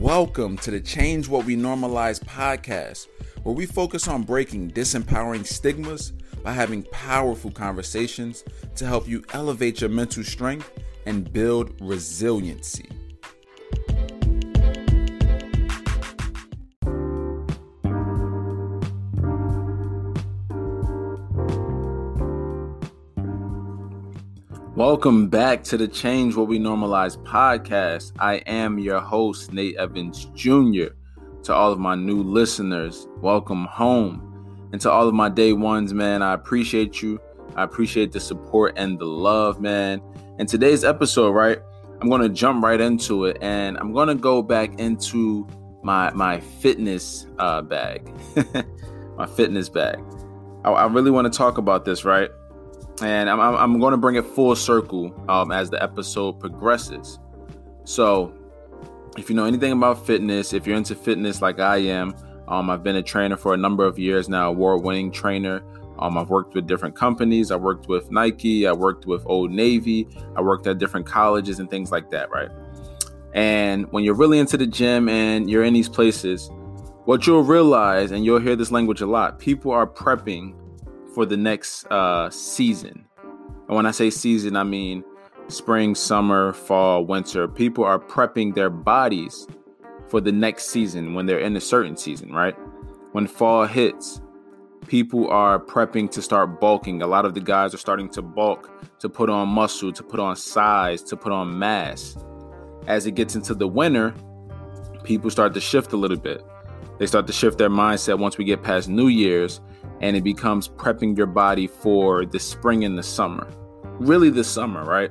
Welcome to the Change What We Normalize podcast, where we focus on breaking disempowering stigmas by having powerful conversations to help you elevate your mental strength and build resiliency. Welcome back to the Change What We Normalize podcast. I am your host, Nate Evans Jr. To all of my new listeners, welcome home. And to all of my day ones, man, I appreciate you. I appreciate the support and the love, man. And today's episode, right, I'm going to jump right into it and I'm going to go back into my my fitness uh, bag, my fitness bag. I, I really want to talk about this, right? And I'm, I'm going to bring it full circle um, as the episode progresses. So, if you know anything about fitness, if you're into fitness like I am, um, I've been a trainer for a number of years now, award-winning trainer. Um, I've worked with different companies. I worked with Nike. I worked with Old Navy. I worked at different colleges and things like that, right? And when you're really into the gym and you're in these places, what you'll realize, and you'll hear this language a lot, people are prepping for the next uh, season. And when I say season, I mean spring, summer, fall, winter. People are prepping their bodies for the next season when they're in a certain season, right? When fall hits, people are prepping to start bulking. A lot of the guys are starting to bulk, to put on muscle, to put on size, to put on mass. As it gets into the winter, people start to shift a little bit. They start to shift their mindset once we get past New Year's and it becomes prepping your body for the spring and the summer. Really, the summer, right?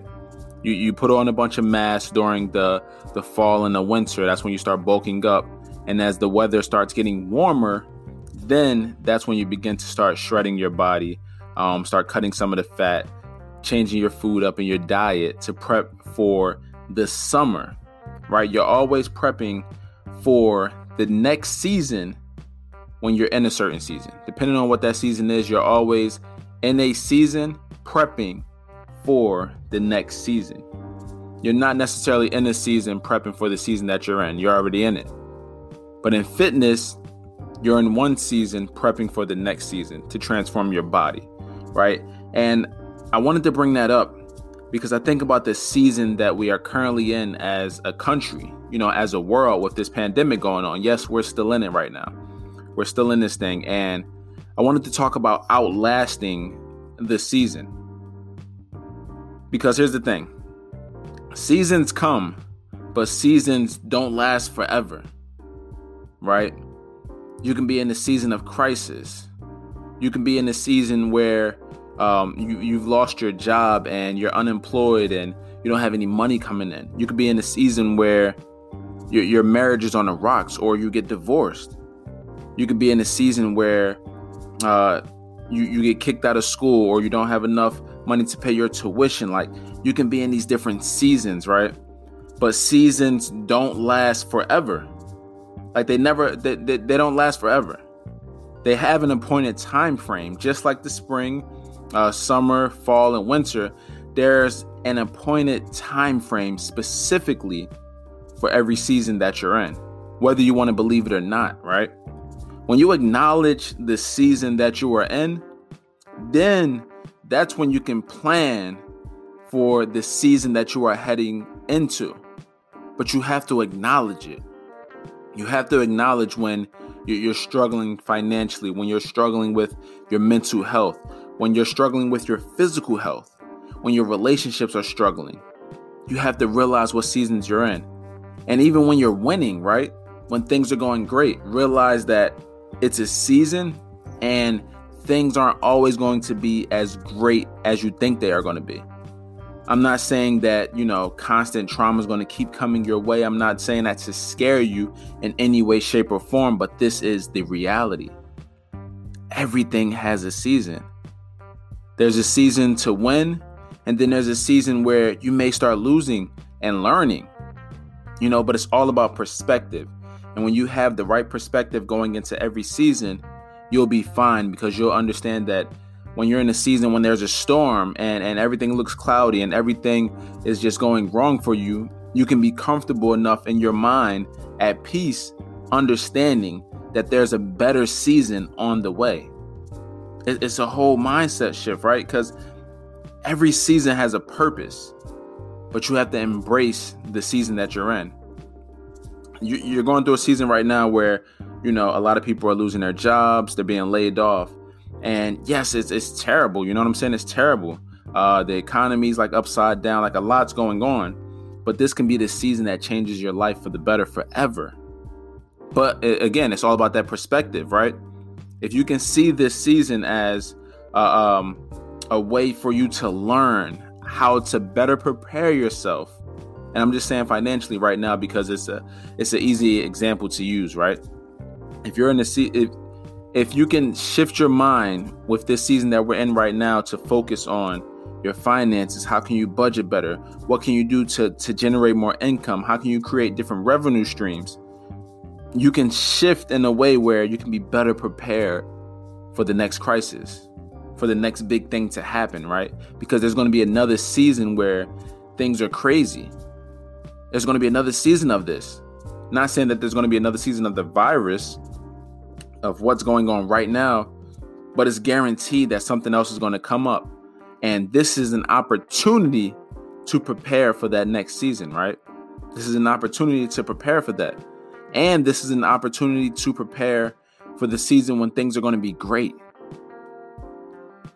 You, you put on a bunch of mass during the, the fall and the winter. That's when you start bulking up. And as the weather starts getting warmer, then that's when you begin to start shredding your body, um, start cutting some of the fat, changing your food up in your diet to prep for the summer, right? You're always prepping for the next season when you're in a certain season. Depending on what that season is, you're always in a season prepping for the next season. You're not necessarily in a season prepping for the season that you're in, you're already in it. But in fitness, you're in one season prepping for the next season to transform your body, right? And I wanted to bring that up because I think about the season that we are currently in as a country, you know, as a world with this pandemic going on. Yes, we're still in it right now. We're still in this thing. And I wanted to talk about outlasting the season. Because here's the thing seasons come, but seasons don't last forever. Right? You can be in a season of crisis. You can be in a season where um, you, you've lost your job and you're unemployed and you don't have any money coming in. You could be in a season where your, your marriage is on the rocks or you get divorced you could be in a season where uh, you, you get kicked out of school or you don't have enough money to pay your tuition. Like you can be in these different seasons, right? But seasons don't last forever. Like they never, they, they, they don't last forever. They have an appointed time frame, just like the spring, uh, summer, fall, and winter. There's an appointed time frame specifically for every season that you're in, whether you want to believe it or not, right? When you acknowledge the season that you are in, then that's when you can plan for the season that you are heading into. But you have to acknowledge it. You have to acknowledge when you're struggling financially, when you're struggling with your mental health, when you're struggling with your physical health, when your relationships are struggling. You have to realize what seasons you're in. And even when you're winning, right? When things are going great, realize that it's a season and things aren't always going to be as great as you think they are going to be. I'm not saying that, you know, constant trauma is going to keep coming your way. I'm not saying that to scare you in any way, shape, or form, but this is the reality. Everything has a season. There's a season to win, and then there's a season where you may start losing and learning, you know, but it's all about perspective. And when you have the right perspective going into every season, you'll be fine because you'll understand that when you're in a season when there's a storm and, and everything looks cloudy and everything is just going wrong for you, you can be comfortable enough in your mind at peace, understanding that there's a better season on the way. It's a whole mindset shift, right? Because every season has a purpose, but you have to embrace the season that you're in. You're going through a season right now where, you know, a lot of people are losing their jobs, they're being laid off. And yes, it's, it's terrible. You know what I'm saying? It's terrible. Uh, the economy's like upside down, like a lot's going on. But this can be the season that changes your life for the better forever. But again, it's all about that perspective, right? If you can see this season as uh, um, a way for you to learn how to better prepare yourself, and I'm just saying financially right now because it's a it's an easy example to use, right? If you're in the se- if if you can shift your mind with this season that we're in right now to focus on your finances how can you budget better? What can you do to to generate more income? How can you create different revenue streams? You can shift in a way where you can be better prepared for the next crisis for the next big thing to happen right? Because there's going to be another season where things are crazy there's going to be another season of this not saying that there's going to be another season of the virus of what's going on right now but it's guaranteed that something else is going to come up and this is an opportunity to prepare for that next season, right? This is an opportunity to prepare for that. And this is an opportunity to prepare for the season when things are going to be great.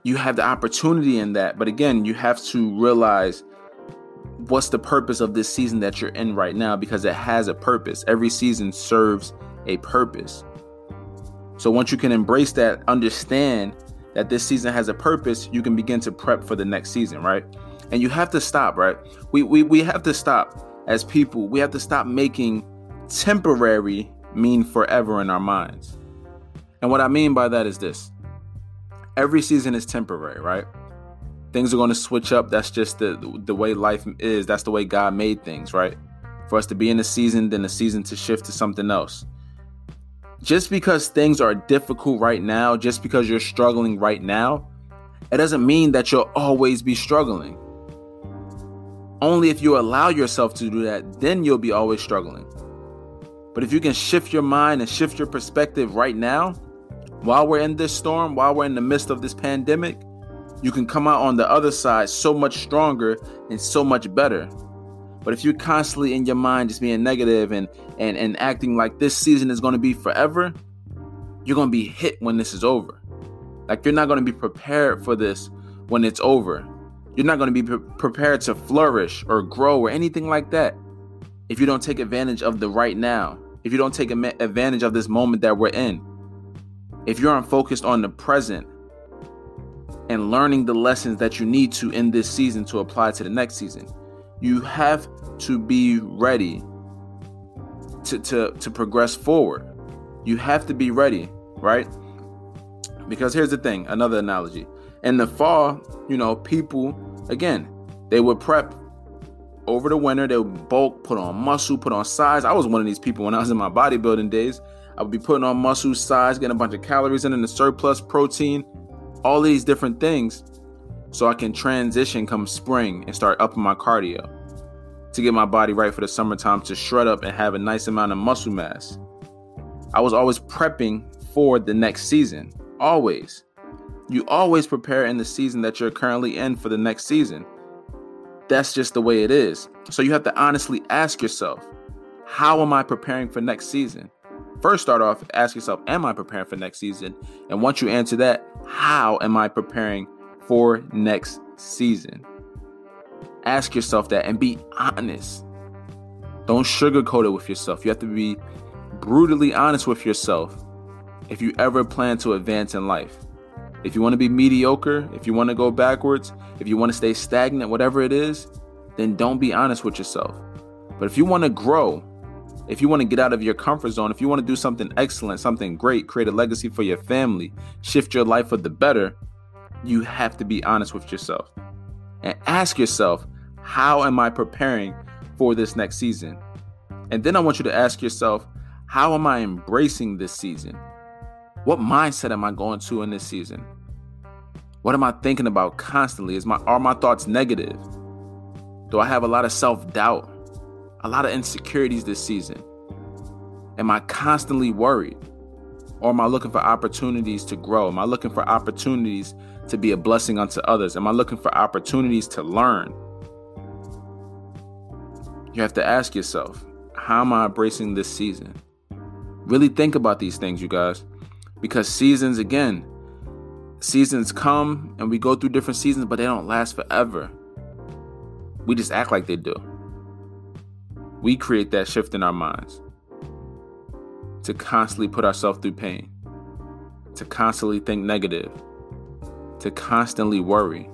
You have the opportunity in that. But again, you have to realize what's the purpose of this season that you're in right now because it has a purpose. Every season serves a purpose. So once you can embrace that, understand that this season has a purpose, you can begin to prep for the next season, right? And you have to stop, right? We we we have to stop as people. We have to stop making temporary mean forever in our minds. And what I mean by that is this. Every season is temporary, right? Things are going to switch up. That's just the the way life is. That's the way God made things, right? For us to be in a season, then a season to shift to something else just because things are difficult right now, just because you're struggling right now, it doesn't mean that you'll always be struggling. Only if you allow yourself to do that, then you'll be always struggling. But if you can shift your mind and shift your perspective right now, while we're in this storm, while we're in the midst of this pandemic, you can come out on the other side so much stronger and so much better. But if you're constantly in your mind just being negative and and and acting like this season is going to be forever, you're going to be hit when this is over. Like you're not going to be prepared for this when it's over. You're not going to be pre- prepared to flourish or grow or anything like that if you don't take advantage of the right now. If you don't take advantage of this moment that we're in. If you're unfocused on the present and learning the lessons that you need to in this season to apply to the next season you have to be ready to, to, to progress forward. You have to be ready, right? Because here's the thing another analogy. In the fall, you know, people, again, they would prep over the winter. They would bulk, put on muscle, put on size. I was one of these people when I was in my bodybuilding days. I would be putting on muscle, size, getting a bunch of calories in, and the surplus protein, all these different things so I can transition come spring and start upping my cardio to get my body right for the summertime to shred up and have a nice amount of muscle mass. I was always prepping for the next season. Always. You always prepare in the season that you're currently in for the next season. That's just the way it is. So you have to honestly ask yourself, how am I preparing for next season? First, start off, ask yourself, am I preparing for next season? And once you answer that, how am I preparing for next season? Ask yourself that and be honest. Don't sugarcoat it with yourself. You have to be brutally honest with yourself if you ever plan to advance in life. If you want to be mediocre, if you want to go backwards, if you want to stay stagnant, whatever it is, then don't be honest with yourself. But if you want to grow, if you want to get out of your comfort zone, if you want to do something excellent, something great, create a legacy for your family, shift your life for the better, you have to be honest with yourself and ask yourself, how am I preparing for this next season? And then I want you to ask yourself, how am I embracing this season? What mindset am I going to in this season? What am I thinking about constantly? Is my are my thoughts negative? Do I have a lot of self-doubt? A lot of insecurities this season. Am I constantly worried? Or am I looking for opportunities to grow? Am I looking for opportunities to be a blessing unto others? Am I looking for opportunities to learn? You have to ask yourself, how am I embracing this season? Really think about these things, you guys. Because seasons, again, seasons come and we go through different seasons, but they don't last forever. We just act like they do. We create that shift in our minds to constantly put ourselves through pain, to constantly think negative, to constantly worry.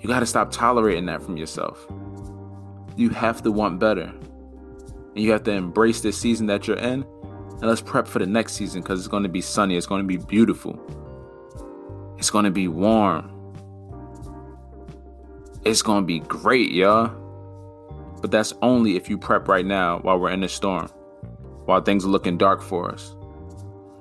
You got to stop tolerating that from yourself. You have to want better. And you have to embrace this season that you're in. And let's prep for the next season because it's going to be sunny. It's going to be beautiful. It's going to be warm. It's going to be great, y'all. But that's only if you prep right now while we're in the storm, while things are looking dark for us.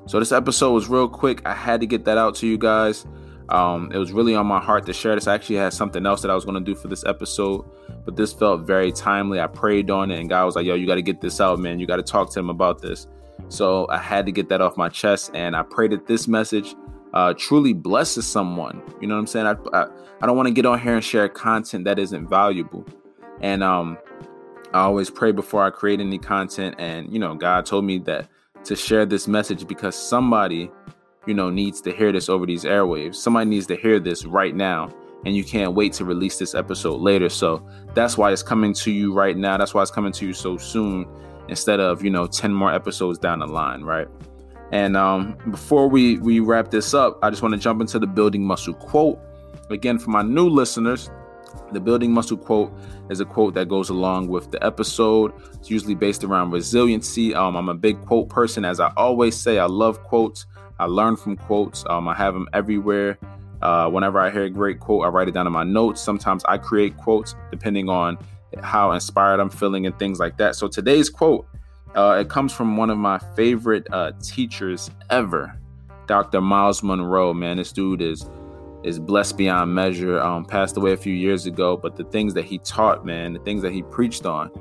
So this episode was real quick. I had to get that out to you guys. Um, it was really on my heart to share this. I actually had something else that I was going to do for this episode, but this felt very timely. I prayed on it, and God was like, "Yo, you got to get this out, man. You got to talk to him about this." So I had to get that off my chest, and I pray that this message uh, truly blesses someone. You know what I'm saying? I I, I don't want to get on here and share content that isn't valuable, and um, I always pray before I create any content, and you know, God told me that to share this message because somebody, you know, needs to hear this over these airwaves. Somebody needs to hear this right now. And you can't wait to release this episode later. So that's why it's coming to you right now. That's why it's coming to you so soon instead of, you know, 10 more episodes down the line, right? And um, before we, we wrap this up, I just want to jump into the building muscle quote. Again, for my new listeners, the building muscle quote is a quote that goes along with the episode. It's usually based around resiliency. Um, I'm a big quote person, as I always say. I love quotes. I learn from quotes. Um, I have them everywhere. Uh, whenever I hear a great quote, I write it down in my notes. Sometimes I create quotes depending on how inspired I'm feeling and things like that. So today's quote, uh, it comes from one of my favorite uh, teachers ever, Dr. Miles Munroe. Man, this dude is is blessed beyond measure. Um, passed away a few years ago, but the things that he taught, man, the things that he preached on,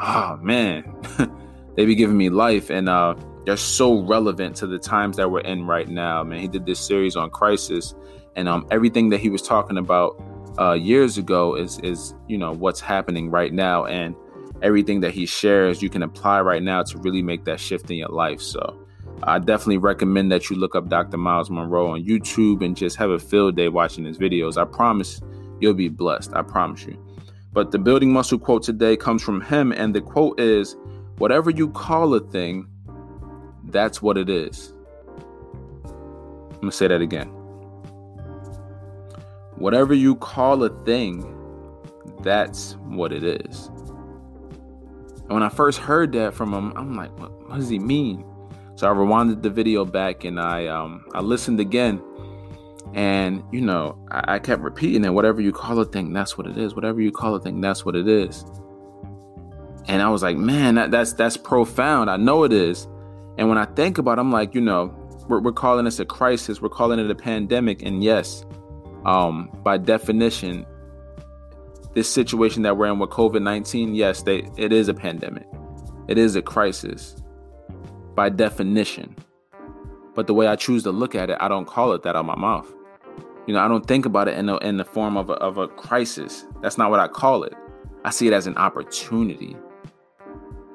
oh man, they be giving me life, and uh, they're so relevant to the times that we're in right now. Man, he did this series on crisis, and um, everything that he was talking about uh, years ago is is you know what's happening right now, and everything that he shares you can apply right now to really make that shift in your life. So I definitely recommend that you look up Dr. Miles Munroe on YouTube and just have a field day watching his videos. I promise you'll be blessed. I promise you. But the building muscle quote today comes from him, and the quote is Whatever you call a thing, that's what it is. I'm going to say that again. Whatever you call a thing, that's what it is. And when I first heard that from him, I'm like, what, what does he mean? So I rewinded the video back and I um I listened again. And you know, I, I kept repeating it. Whatever you call a thing, that's what it is. Whatever you call a thing, that's what it is. And I was like, man, that, that's that's profound. I know it is. And when I think about it, I'm like, you know, we're, we're calling this a crisis. We're calling it a pandemic. And yes, um, by definition, this situation that we're in with COVID 19, yes, they, it is a pandemic. It is a crisis by definition. But the way I choose to look at it, I don't call it that out my mouth. You know, I don't think about it in the, in the form of a, of a crisis. That's not what I call it. I see it as an opportunity,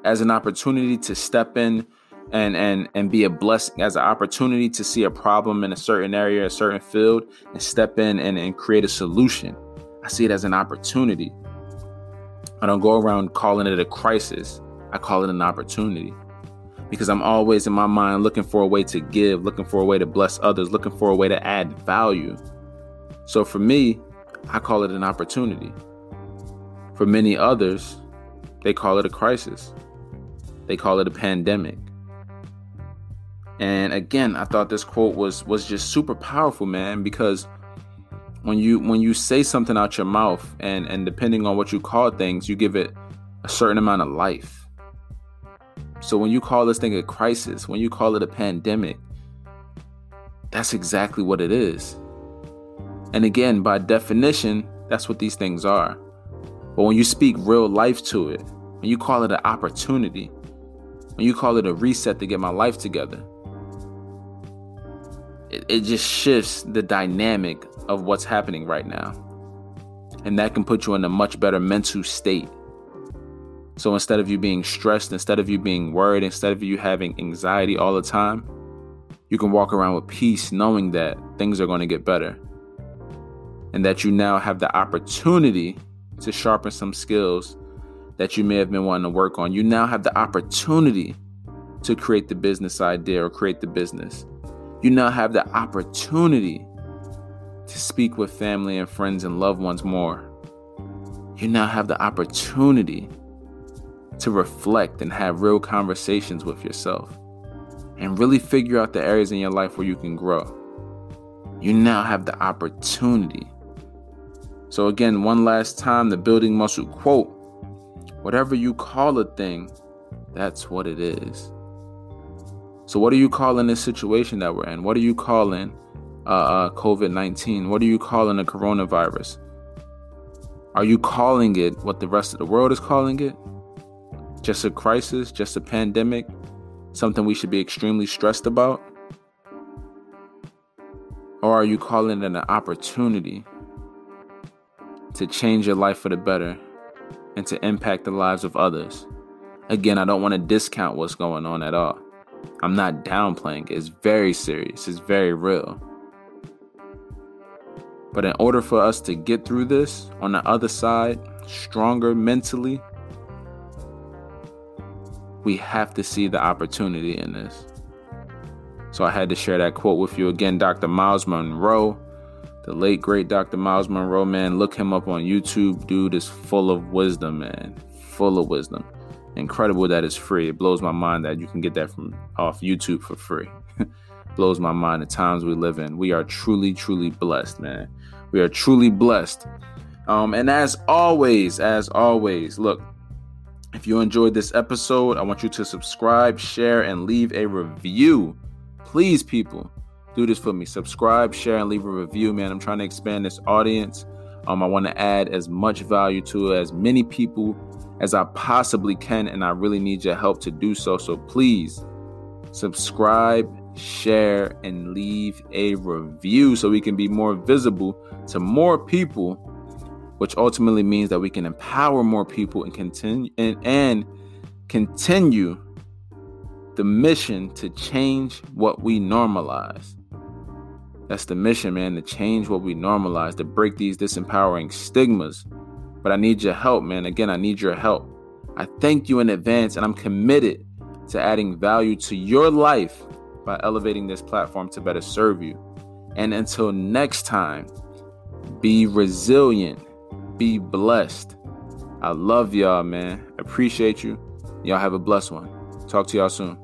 as an opportunity to step in and and and be a blessing, as an opportunity to see a problem in a certain area, a certain field, and step in and, and create a solution. I see it as an opportunity. I don't go around calling it a crisis. I call it an opportunity because I'm always in my mind looking for a way to give, looking for a way to bless others, looking for a way to add value. So for me, I call it an opportunity. For many others, they call it a crisis. They call it a pandemic. And again, I thought this quote was was just super powerful, man, because when you when you say something out your mouth and and depending on what you call things, you give it a certain amount of life so when you call this thing a crisis, when you call it a pandemic, that's exactly what it is. And again, by definition, that's what these things are. But when you speak real life to it, when you call it an opportunity, when you call it a reset to get my life together, it, it just shifts the dynamic of what's happening right now. And that can put you in a much better mental state. So instead of you being stressed, instead of you being worried, instead of you having anxiety all the time, you can walk around with peace knowing that things are going to get better. And that you now have the opportunity to sharpen some skills that you may have been wanting to work on. You now have the opportunity to create the business idea or create the business. You now have the opportunity to speak with family and friends and loved ones more. You now have the opportunity to reflect and have real conversations with yourself and really figure out the areas in your life where you can grow. You now have the opportunity. So, again, one last time the building muscle quote whatever you call a thing, that's what it is. So, what are you calling this situation that we're in? What are you calling uh, uh, COVID 19? What are you calling a coronavirus? Are you calling it what the rest of the world is calling it? Just a crisis? Just a pandemic? Something we should be extremely stressed about? Or are you calling it an opportunity to change your life for the better and to impact the lives of others? Again, I don't want to discount what's going on at all. I'm not downplaying it. It's very serious, it's very real. But in order for us to get through this on the other side, stronger mentally, we have to see the opportunity in this. So I had to share that quote with you again. Dr. Miles Munroe, the late great Dr. Miles Munroe, man, look him up on YouTube. Dude is full of wisdom, man, full of wisdom incredible that it's free. It blows my mind that you can get that from off YouTube for free. blows my mind the times we live in. We are truly, truly blessed, man. We are truly blessed. Um, and as always, as always, look, if you enjoyed this episode, I want you to subscribe, share, and leave a review. Please, people, do this for me. Subscribe, share, and leave a review, man. I'm trying to expand this audience. Um, I want to add as much value to as many people as I possibly can, and I really need your help to do so. So please subscribe, share, and leave a review so we can be more visible to more people, which ultimately means that we can empower more people and continue and, and continue the mission to change what we normalize. That's the mission, man, to change what we normalize, to break these disempowering stigmas but I need your help, man. Again, I need your help. I thank you in advance, and I'm committed to adding value to your life by elevating this platform to better serve you. And until next time, be resilient, be blessed. I love y'all, man. Appreciate you. Y'all have a blessed one. Talk to y'all soon.